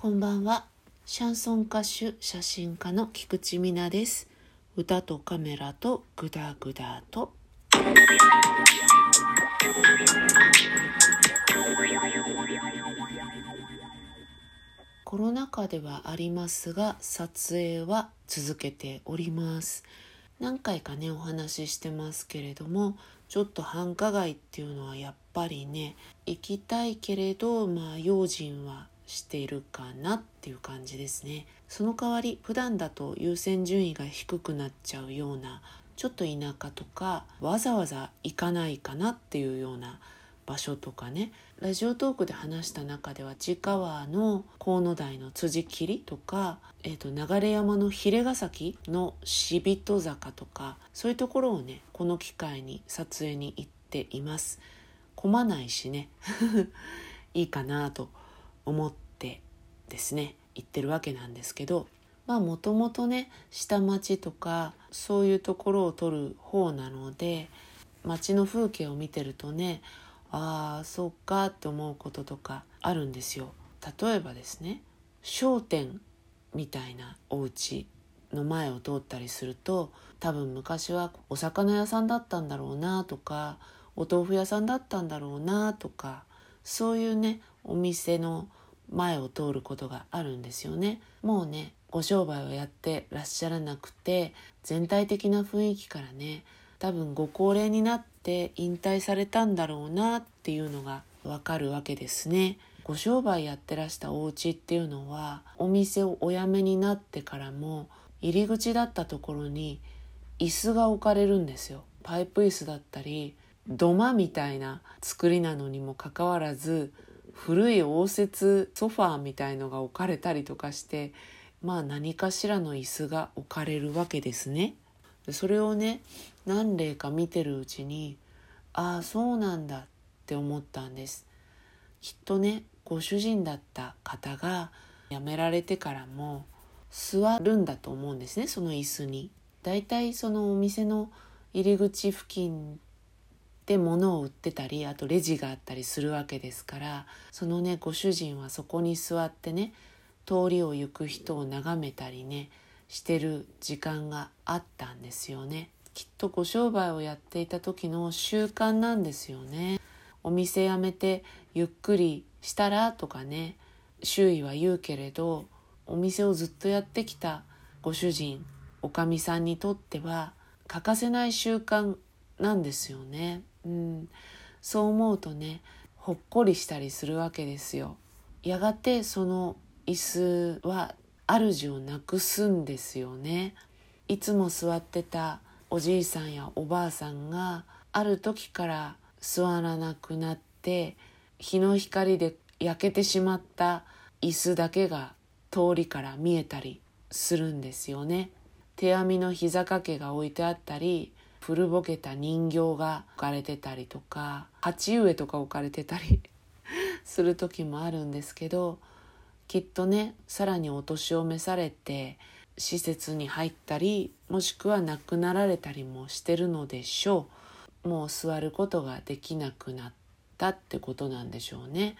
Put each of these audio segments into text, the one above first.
こんばんは。シャンソン歌手、写真家の菊池美奈です。歌とカメラとグダグダと。コロナ禍ではありますが、撮影は続けております。何回かね、お話ししてますけれども、ちょっと繁華街っていうのはやっぱりね、行きたいけれど、まあ、用心はしているかなっていう感じですね。その代わり普段だと優先順位が低くなっちゃうようなちょっと田舎とかわざわざ行かないかなっていうような場所とかね。ラジオトークで話した中では千川の河野台の辻切とか、えーと、流山の比ヶ崎の死人坂とかそういうところをねこの機会に撮影に行っています。混まないしね。いいかなと思ってですね行ってるわけなんですけどまあもともとね下町とかそういうところを撮る方なので街の風景を見てるとねああそうかって思うこととかあるんですよ。例えばですね商店みたいなお家の前を通ったりすると多分昔はお魚屋さんだったんだろうなとかお豆腐屋さんだったんだろうなとかそういうねお店の前を通ることがあるんですよね。もうねご商売をやってらっしゃらなくて全体的な雰囲気からね多分ご高齢になって引退されたんだろうなっていうのがわかるわけですね。ご商売やってらしたお家っていうのはお店をお辞めになってからも入り口だったところに椅子が置かれるんですよ。パイプ椅子だったり土間みたいな作りなのにもかかわらず古い応接ソファーみたいのが置かれたりとかしてまあ何かしらの椅子が置かれるわけですね。それをね何例か見てるうちにああそうなんだって思ったんです。きっとねご主人だった方が辞められてからも座るんだと思うんですねその椅子に。だいたいそのお店の入り口付近で物を売ってたりあとレジがあったりするわけですからそのねご主人はそこに座ってね通りを行く人を眺めたりねしてる時間があったんですよねきっとご商売をやっていた時の習慣なんですよねお店辞めてゆっくりしたらとかね周囲は言うけれどお店をずっとやってきたご主人おかみさんにとっては欠かせない習慣なんですよね。うん、そう思うとねほっこりしたりするわけですよ。やがてその椅子は主をなくすんですよね。いつも座ってたおじいさんやおばあさんがある時から座らなくなって日の光で焼けてしまった椅子だけが通りから見えたりするんですよね。手編みの膝掛けが置いてあったり古ぼけた人形が置かれてたりとか鉢植えとか置かれてたり する時もあるんですけどきっとねさらにお年を召されて施設に入ったりもしくは亡くなられたりもしてるのでしょう。もう座ることができなくなったってことなんでしょうね。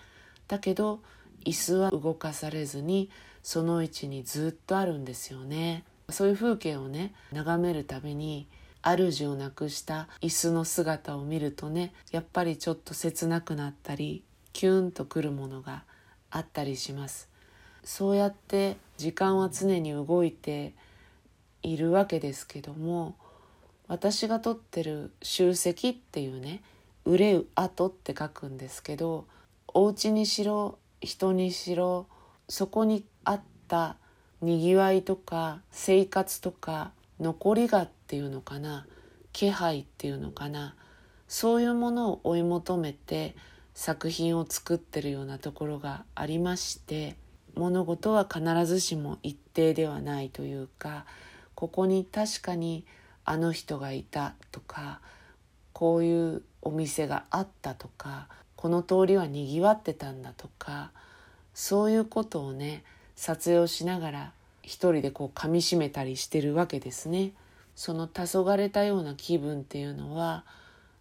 だけど椅子は動かされずにその位置にずっとあるんですよね。そういう風景をね眺めるたびに主を亡くした椅子の姿を見るとねやっぱりちょっと切なくなったりキュンとくるものがあったりします。そうやって時間は常に動いているわけですけども私が撮ってる集積っていうね憂う跡って書くんですけどお家にしろ人にしろそこにあったにぎわいとか生活とか残りがっていうのかな？気配っていうのかな？そういうものを追い求めて作品を作ってるようなところがありまして物事は必ずしも一定ではないというかここに確かにあの人がいたとかこういうお店があったとかこの通りはにぎわってたんだとかそういうことをね撮影をしながら一人でこう噛みしめたりしてるわけですね。その黄昏たような気分っていうのは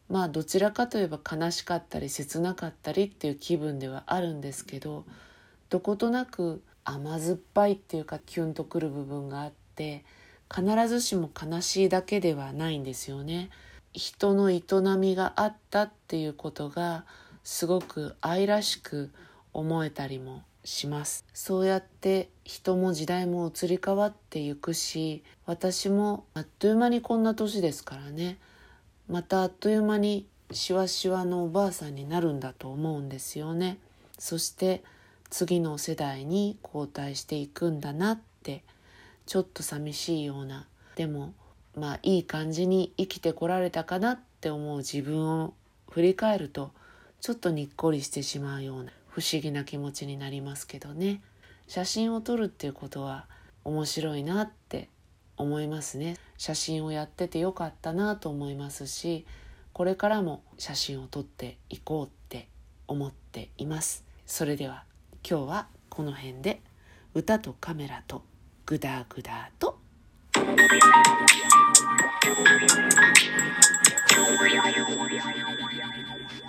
まあどちらかといえば悲しかったり切なかったりっていう気分ではあるんですけどどことなく甘酸っぱいっていうかキュンとくる部分があって必ずしも悲しいだけではないんですよね。人の営みがあったっていうことがすごく愛らしく思えたりもします。そうやって人も時代も移り変わっていくし私もあっという間にこんな年ですからね。またあっという間にしわしわのおばあさんになるんだと思うんですよね。そして次の世代に交代していくんだなってちょっと寂しいような。でもまあいい感じに生きてこられたかなって思う自分を振り返るとちょっとにっこりしてしまうような。不思議な気持ちになりますけどね。写真を撮るっていうことは面白いなって思いますね。写真をやっててよかったなと思いますしこれからも写真を撮っていこうって思っています。それでは今日はこの辺で。歌とカメラとグダグダと。Thank.